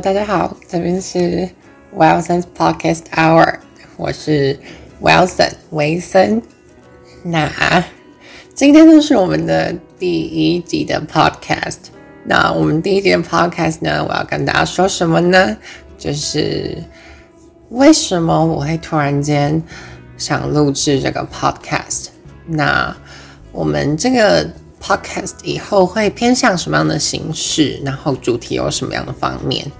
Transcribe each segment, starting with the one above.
大家好，这边是 Wilson's Podcast Hour，我是 Wilson 维森。那今天呢是我们的第一集的 Podcast。那我们第一集的 Podcast 呢，我要跟大家说什么呢？就是为什么我会突然间想录制这个 Podcast？那我们这个 Podcast 以后会偏向什么样的形式？然后主题有什么样的方面？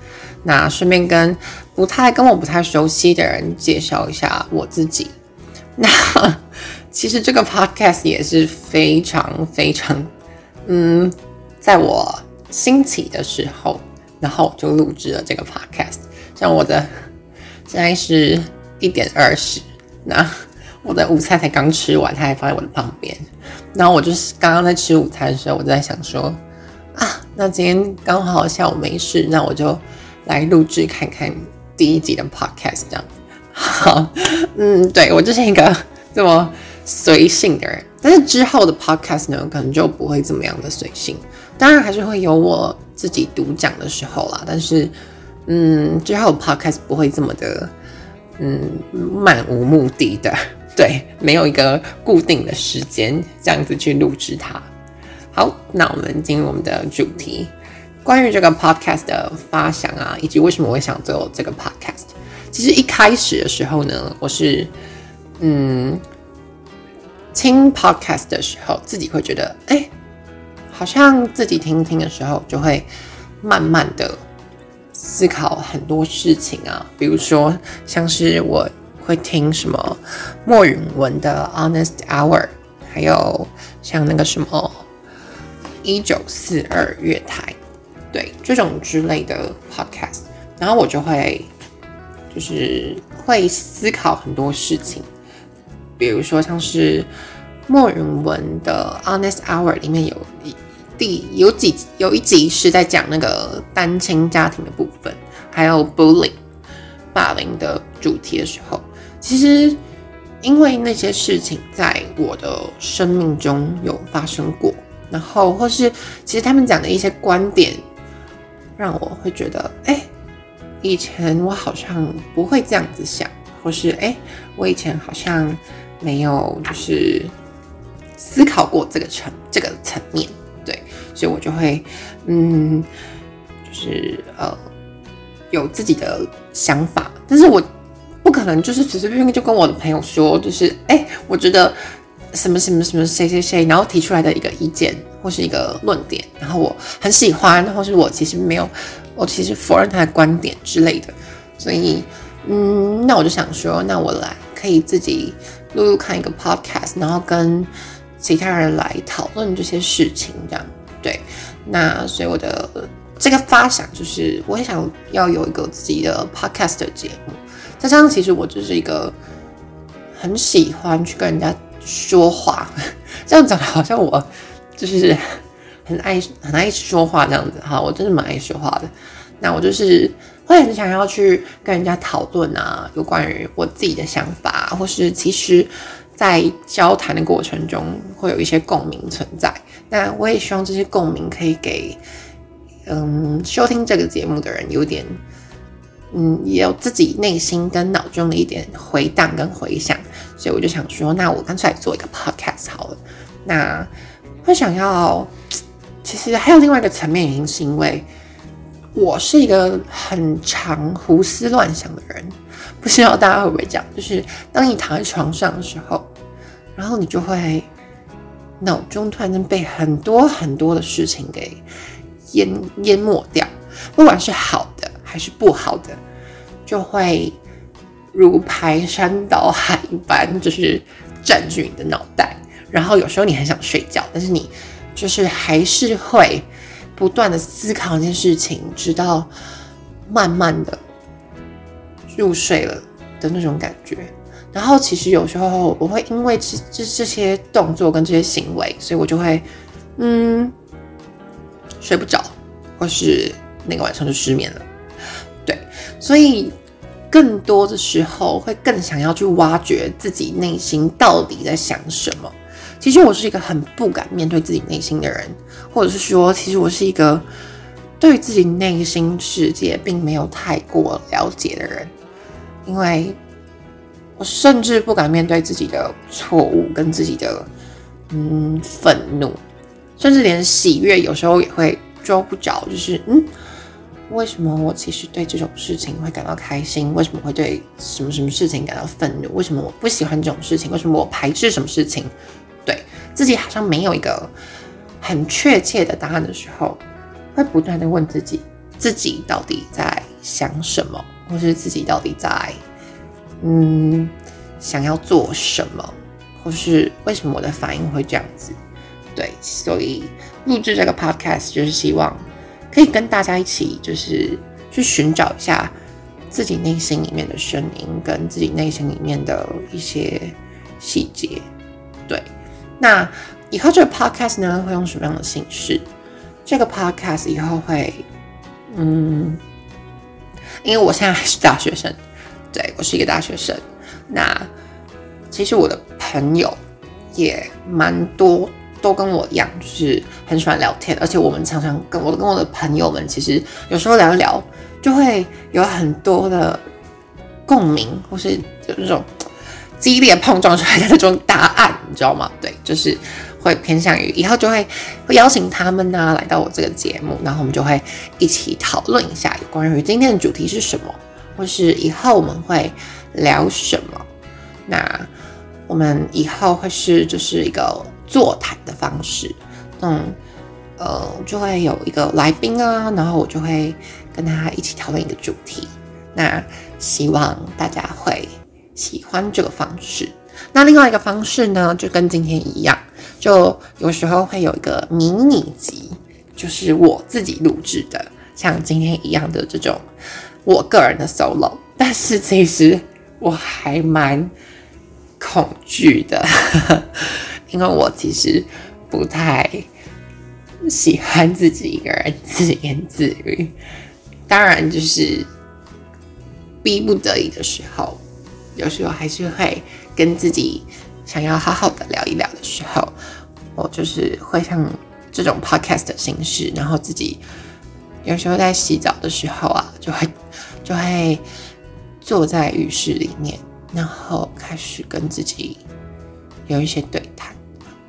那顺便跟不太跟我不太熟悉的人介绍一下我自己。那其实这个 Podcast 也是非常非常，嗯，在我兴起的时候，然后就录制了这个 Podcast。像我的现在是一点二十，那我的午餐才刚吃完，它还放在我的旁边。然后我就是刚刚在吃午餐的时候，我就在想说，啊，那今天刚好下午没事，那我就来录制看看第一集的 podcast 这样。好，嗯，对，我就是一个这么随性的人，但是之后的 podcast 呢，可能就不会这么样的随性。当然还是会有我自己独讲的时候啦，但是，嗯，之后的 podcast 不会这么的，嗯，漫无目的的。对，没有一个固定的时间这样子去录制它。好，那我们进入我们的主题，关于这个 podcast 的发想啊，以及为什么我会想做这个 podcast。其实一开始的时候呢，我是嗯听 podcast 的时候，自己会觉得，哎，好像自己听听的时候，就会慢慢的思考很多事情啊，比如说像是我。会听什么莫允文的 Honest Hour，还有像那个什么一九四二月台，对这种之类的 podcast，然后我就会就是会思考很多事情，比如说像是莫允文的 Honest Hour 里面有一第有几有一集是在讲那个单亲家庭的部分，还有 bullying 霸凌的主题的时候。其实，因为那些事情在我的生命中有发生过，然后或是其实他们讲的一些观点，让我会觉得，哎，以前我好像不会这样子想，或是哎，我以前好像没有就是思考过这个层这个层面，对，所以我就会嗯，就是呃，有自己的想法，但是我。不可能就是随随便便就跟我的朋友说，就是哎、我觉得什么什么什么谁谁谁，然后提出来的一个意见或是一个论点，然后我很喜欢，或是我其实没有，我其实否认他的观点之类的。所以，嗯，那我就想说，那我来可以自己录录看一个 podcast，然后跟其他人来讨论这些事情，这样对。那所以我的这个发想就是，我也想要有一个自己的 podcast 的节目。再加上其实我就是一个很喜欢去跟人家说话，这样讲的好像我就是 很爱很爱说话这样子哈，我真的蛮爱说话的。那我就是会很想要去跟人家讨论啊，有关于我自己的想法，或是其实在交谈的过程中会有一些共鸣存在。那我也希望这些共鸣可以给嗯收听这个节目的人有点。嗯，也有自己内心跟脑中的一点回荡跟回响，所以我就想说，那我干脆做一个 podcast 好了。那会想要，其实还有另外一个层面原因，是因为我是一个很常胡思乱想的人，不知道大家会不会这样？就是当你躺在床上的时候，然后你就会脑中突然间被很多很多的事情给淹淹没掉，不管是好的。还是不好的，就会如排山倒海一般，就是占据你的脑袋。然后有时候你很想睡觉，但是你就是还是会不断的思考一件事情，直到慢慢的入睡了的那种感觉。然后其实有时候我会因为这这这些动作跟这些行为，所以我就会嗯睡不着，或是那个晚上就失眠了。对所以，更多的时候会更想要去挖掘自己内心到底在想什么。其实我是一个很不敢面对自己内心的人，或者是说，其实我是一个对自己内心世界并没有太过了解的人，因为我甚至不敢面对自己的错误跟自己的嗯愤怒，甚至连喜悦有时候也会捉不着，就是嗯。为什么我其实对这种事情会感到开心？为什么会对什么什么事情感到愤怒？为什么我不喜欢这种事情？为什么我排斥什么事情？自己好像没有一个很确切的答案的时候，会不断的问自己：自己到底在想什么？或是自己到底在嗯想要做什么？或是为什么我的反应会这样子？对，所以录制这个 podcast 就是希望。可以跟大家一起，就是去寻找一下自己内心里面的声音，跟自己内心里面的一些细节。对，那以后这个 podcast 呢，会用什么样的形式？这个 podcast 以后会，嗯，因为我现在还是大学生，对，我是一个大学生。那其实我的朋友也蛮多。都跟我一样，就是很喜欢聊天，而且我们常常跟我跟我的朋友们，其实有时候聊一聊，就会有很多的共鸣，或是有那种激烈碰撞出来的那种答案，你知道吗？对，就是会偏向于以后就会会邀请他们呢、来到我这个节目，然后我们就会一起讨论一下关于今天的主题是什么，或是以后我们会聊什么。那我们以后会是就是一个。座谈的方式，嗯，呃，就会有一个来宾啊，然后我就会跟他一起讨论一个主题。那希望大家会喜欢这个方式。那另外一个方式呢，就跟今天一样，就有时候会有一个迷你集，就是我自己录制的，像今天一样的这种我个人的 solo。但是其实我还蛮恐惧的。因为我其实不太喜欢自己一个人自言自语，当然就是逼不得已的时候，有时候还是会跟自己想要好好的聊一聊的时候，我就是会像这种 podcast 的形式，然后自己有时候在洗澡的时候啊，就会就会坐在浴室里面，然后开始跟自己有一些对谈。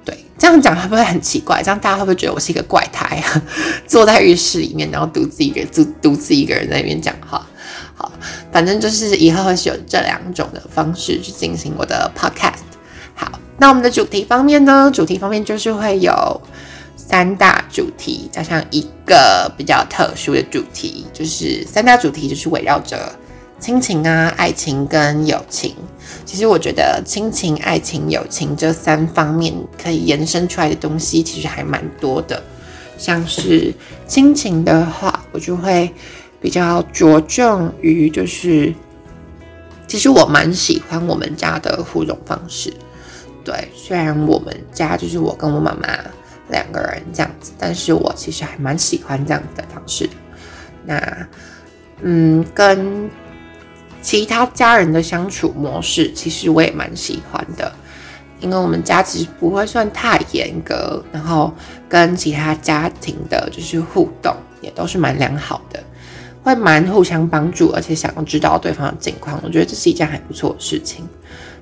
对这样讲会不会很奇怪？这样大家会不会觉得我是一个怪胎啊？坐在浴室里面，然后独自一个人，独独自一个人在那边讲话。反正就是以后会是有这两种的方式去进行我的 podcast。好，那我们的主题方面呢？主题方面就是会有三大主题，加上一个比较特殊的主题，就是三大主题就是围绕着。亲情啊，爱情跟友情，其实我觉得亲情、爱情、友情这三方面可以延伸出来的东西，其实还蛮多的。像是亲情的话，我就会比较着重于，就是其实我蛮喜欢我们家的互动方式。对，虽然我们家就是我跟我妈妈两个人这样子，但是我其实还蛮喜欢这样子的方式的。那，嗯，跟其他家人的相处模式，其实我也蛮喜欢的，因为我们家其实不会算太严格，然后跟其他家庭的就是互动也都是蛮良好的，会蛮互相帮助，而且想要知道对方的近况，我觉得这是一件还不错的事情。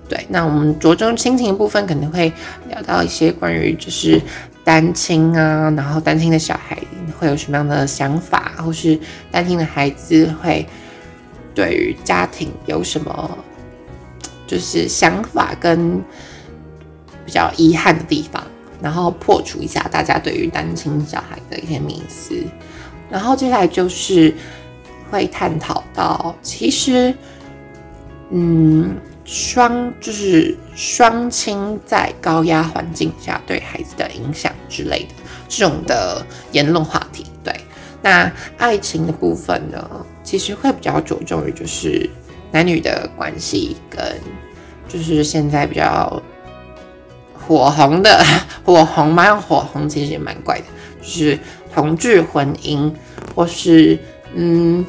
对，那我们着重亲情的部分，可能会聊到一些关于就是单亲啊，然后单亲的小孩会有什么样的想法，或是单亲的孩子会。对于家庭有什么就是想法跟比较遗憾的地方，然后破除一下大家对于单亲小孩的一些迷思，然后接下来就是会探讨到其实，嗯，双就是双亲在高压环境下对孩子的影响之类的这种的言论话题，对。那爱情的部分呢，其实会比较着重于就是男女的关系，跟就是现在比较火红的 火红嘛，火红其实也蛮怪的，就是同志婚姻，或是嗯，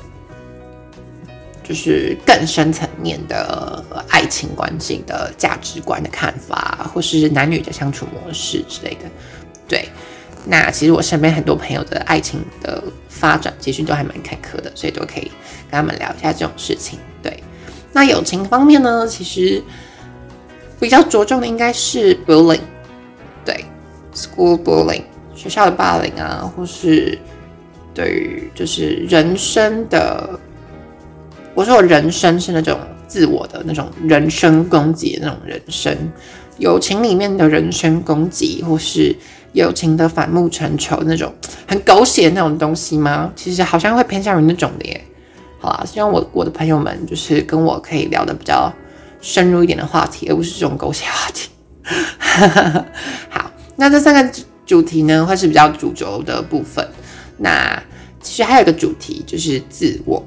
就是更深层面的爱情关系的价值观的看法，或是男女的相处模式之类的，对。那其实我身边很多朋友的爱情的发展其实都还蛮坎坷的，所以都可以跟他们聊一下这种事情。对，那友情方面呢，其实比较着重的应该是 bullying，对，school bullying，学校的霸凌啊，或是对于就是人生的，我说人生是那种自我的那种人身攻击的那种人生，友情里面的人身攻击，或是。友情的反目成仇那种很狗血的那种东西吗？其实好像会偏向于那种的耶。好啦，希望我我的朋友们就是跟我可以聊的比较深入一点的话题，而不是这种狗血话题。好，那这三个主题呢，会是比较主轴的部分。那其实还有一个主题就是自我。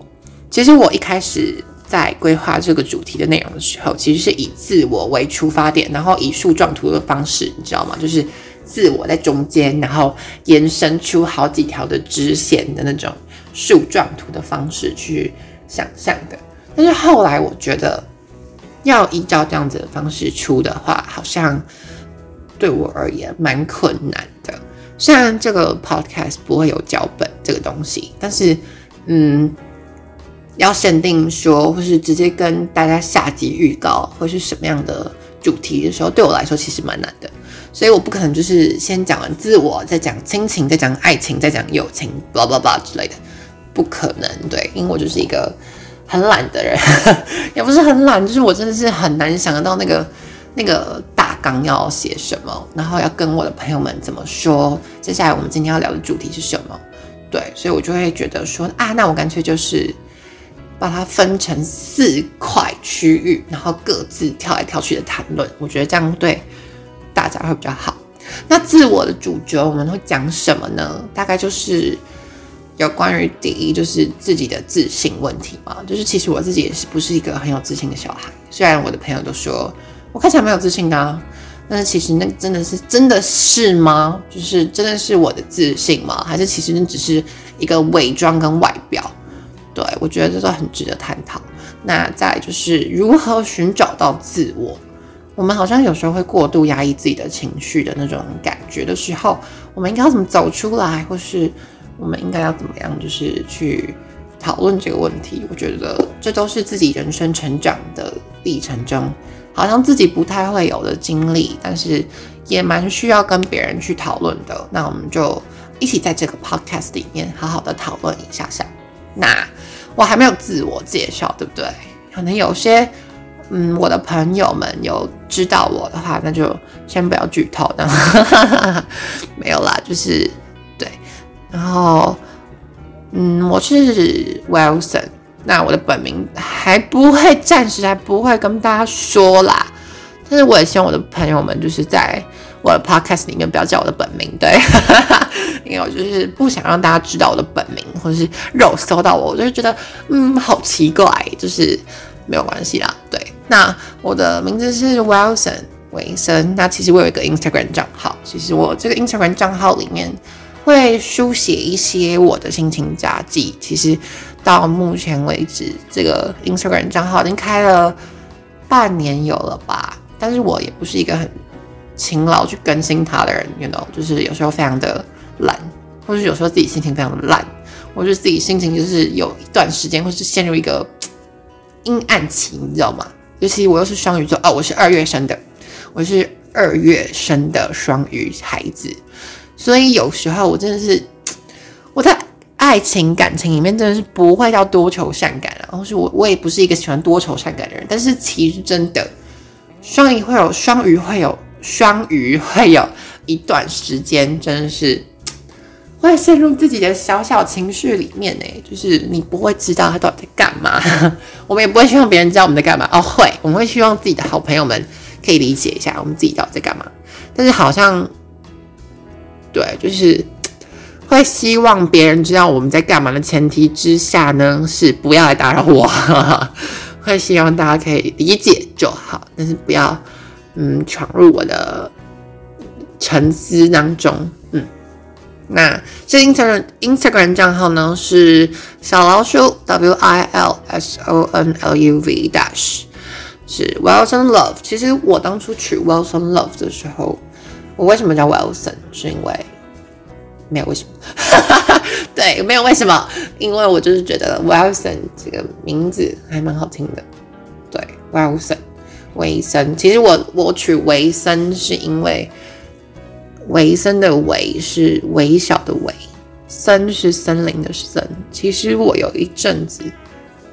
其实我一开始在规划这个主题的内容的时候，其实是以自我为出发点，然后以树状图的方式，你知道吗？就是。自我在中间，然后延伸出好几条的直线的那种树状图的方式去想象的。但是后来我觉得，要依照这样子的方式出的话，好像对我而言蛮困难的。虽然这个 podcast 不会有脚本这个东西，但是嗯，要限定说或是直接跟大家下集预告或是什么样的主题的时候，对我来说其实蛮难的。所以我不可能就是先讲完自我，再讲亲情，再讲爱情，再讲友情，blah blah blah 之类的，不可能。对，因为我就是一个很懒的人，也不是很懒，就是我真的是很难想得到那个那个大纲要写什么，然后要跟我的朋友们怎么说，接下来我们今天要聊的主题是什么。对，所以我就会觉得说啊，那我干脆就是把它分成四块区域，然后各自跳来跳去的谈论。我觉得这样对。大家会比较好。那自我的主角我们会讲什么呢？大概就是有关于第一，就是自己的自信问题嘛。就是其实我自己也是不是一个很有自信的小孩。虽然我的朋友都说我看起来没有自信的啊，但是其实那真的是真的是吗？就是真的是我的自信吗？还是其实那只是一个伪装跟外表？对，我觉得这都很值得探讨。那再就是如何寻找到自我。我们好像有时候会过度压抑自己的情绪的那种感觉的时候，我们应该要怎么走出来，或是我们应该要怎么样，就是去讨论这个问题？我觉得这都是自己人生成长的历程中，好像自己不太会有的经历，但是也蛮需要跟别人去讨论的。那我们就一起在这个 podcast 里面好好的讨论一下下。那我还没有自我介绍，对不对？可能有些。嗯，我的朋友们有知道我的话，那就先不要剧透的，没有啦，就是对。然后，嗯，我是 Wilson，那我的本名还不会，暂时还不会跟大家说啦。但是我也希望我的朋友们就是在我的 podcast 里面不要叫我的本名，对，因为我就是不想让大家知道我的本名，或者是肉搜到我，我就觉得嗯，好奇怪，就是没有关系啦，对。那我的名字是 Wilson 维森。那其实我有一个 Instagram 账号，其实我这个 Instagram 账号里面会书写一些我的心情札记。其实到目前为止，这个 Instagram 账号已经开了半年有了吧。但是我也不是一个很勤劳去更新它的人，you know，就是有时候非常的懒，或者有时候自己心情非常的烂，或者自己心情就是有一段时间，或是陷入一个阴暗期，你知道吗？尤其我又是双鱼座哦，我是二月生的，我是二月生的双鱼孩子，所以有时候我真的是 我在爱情感情里面真的是不会叫多愁善感，然后是我我也不是一个喜欢多愁善感的人，但是其实真的双鱼会有双鱼会有双鱼会有一段时间真的是。会陷入自己的小小情绪里面呢，就是你不会知道他到底在干嘛。我们也不会希望别人知道我们在干嘛哦，会，我们会希望自己的好朋友们可以理解一下我们自己到底在干嘛。但是好像，对，就是 会希望别人知道我们在干嘛的前提之下呢，是不要来打扰我。会希望大家可以理解就好，但是不要嗯闯入我的沉思当中，嗯。那这 Instagram Instagram 账号呢是小老鼠 W I L S O N L U V dash 是 Wilson Love。其实我当初取 Wilson Love 的时候，我为什么叫 Wilson？是因为没有为什么，对，没有为什么，因为我就是觉得 Wilson 这个名字还蛮好听的。对，Wilson，维森。其实我我取维森是因为维森的维是微小的维，森是森林的森。其实我有一阵子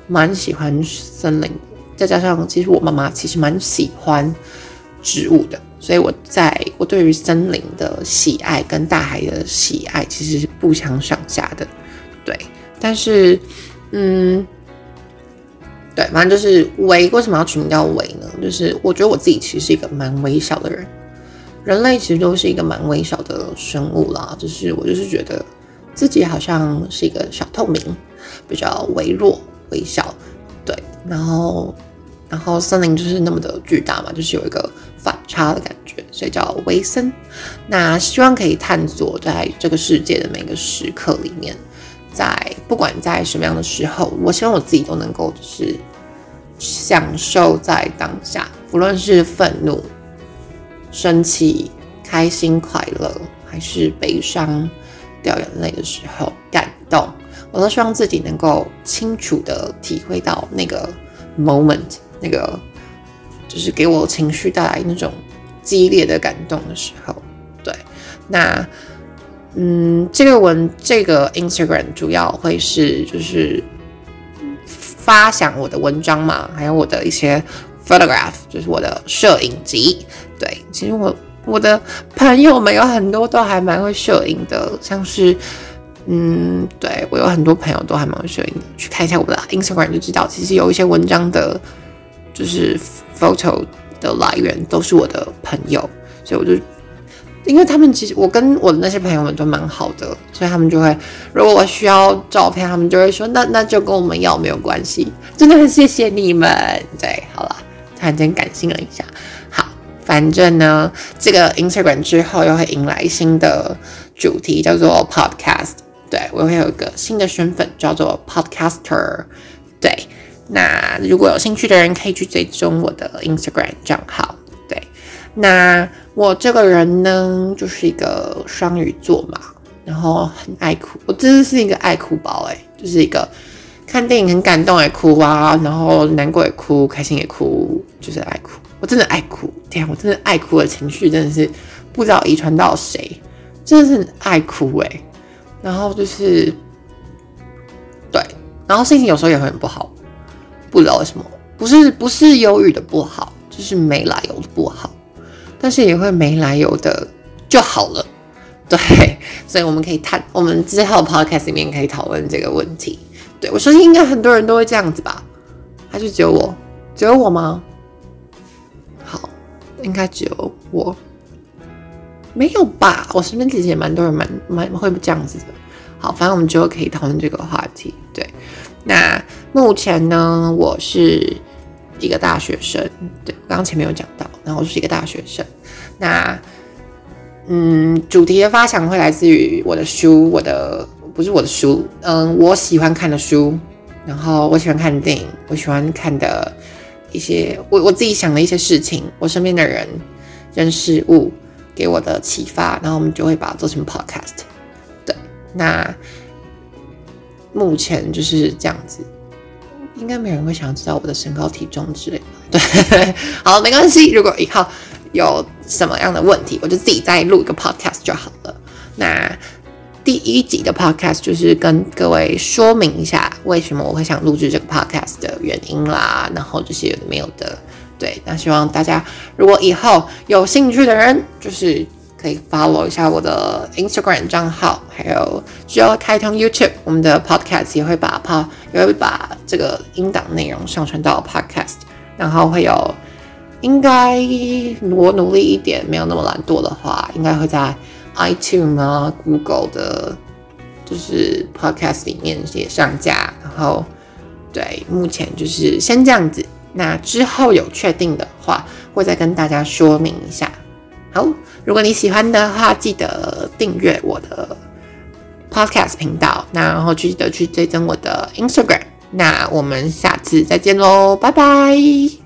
蛮喜欢森林，再加上其实我妈妈其实蛮喜欢植物的。所以我在我对于森林的喜爱跟大海的喜爱其实是不相上下的，对。但是，嗯，对，反正就是微，为什么要取名叫微呢？就是我觉得我自己其实是一个蛮微小的人，人类其实都是一个蛮微小的生物啦。就是我就是觉得自己好像是一个小透明，比较微弱、微小，对。然后，然后森林就是那么的巨大嘛，就是有一个。反差的感觉，所以叫微森。那希望可以探索在这个世界的每个时刻里面，在不管在什么样的时候，我希望我自己都能够就是享受在当下，不论是愤怒、生气、开心、快乐，还是悲伤、掉眼泪的时候、感动，我都希望自己能够清楚地体会到那个 moment，那个。就是给我情绪带来那种激烈的感动的时候，对，那嗯，这个文这个 Instagram 主要会是就是发想我的文章嘛，还有我的一些 photograph，就是我的摄影集。对，其实我我的朋友们有很多都还蛮会摄影的，像是嗯，对，我有很多朋友都还蛮会摄影，去看一下我的 Instagram 就知道，其实有一些文章的，就是。photo 的来源都是我的朋友，所以我就，因为他们其实我跟我的那些朋友们都蛮好的，所以他们就会，如果我需要照片，他们就会说，那那就跟我们要没有关系，真的很谢谢你们。对，好了，突然间感性了一下。好，反正呢，这个 Instagram 之后又会迎来新的主题，叫做 podcast。对，我会有一个新的身份，叫做 podcaster。对。那如果有兴趣的人，可以去追踪我的 Instagram 账号。那我这个人呢，就是一个双鱼座嘛，然后很爱哭。我真的是一个爱哭包哎、就是一个看电影很感动也哭啊，然后难过也哭，开心也哭，就是爱哭。我真的爱哭，天啊，我真的爱哭的情绪真的是不知道遗传到谁，真的是爱哭哎、然后就是对，然后心情有时候也会很不好。不知道为什么，不是不是忧郁的不好，就是没来由的不好，但是也会没来由的就好了，对，所以我们可以谈，我们之后 podcast 里面可以讨论这个问题。对，我相信应该很多人都会这样子吧？还是只有我？只有我吗？好，应该只有我，没有吧？我身边其实也蛮多人蛮蛮会这样子的。好，反正我们之后可以讨论这个话题。对，那。目前呢，我是一个大学生，对，刚刚前面有讲到，然后我是一个大学生。那，嗯，主题的发想会来自于我的书，我的不是我的书，嗯，我喜欢看的书，然后我喜欢看电影，我喜欢看的一些我我自己想的一些事情，我身边的人、人事物给我的启发，然后我们就会把它做成 podcast。对，那目前就是这样子。应该没有人会想知道我的身高体重之类的。对，好，没关系。如果以后有什么样的问题，我就自己再录一个 podcast 就好了。那第一集的 podcast 就是跟各位说明一下为什么我会想录制这个 podcast 的原因啦，然后这些有的没有的。对，那希望大家如果以后有兴趣的人，就是。可以 follow 一下我的 Instagram 账号，还有需要开通 YouTube，我们的 Podcast 也会把 po 也会把这个音档内容上传到 Podcast，然后会有应该我努力一点，没有那么懒惰的话，应该会在 iTunes 啊、Google 的，就是 Podcast 里面也上架。然后对，目前就是先这样子，那之后有确定的话，会再跟大家说明一下。好。如果你喜欢的话，记得订阅我的 podcast 频道，然后记得去追踪我的 Instagram。那我们下次再见喽，拜拜。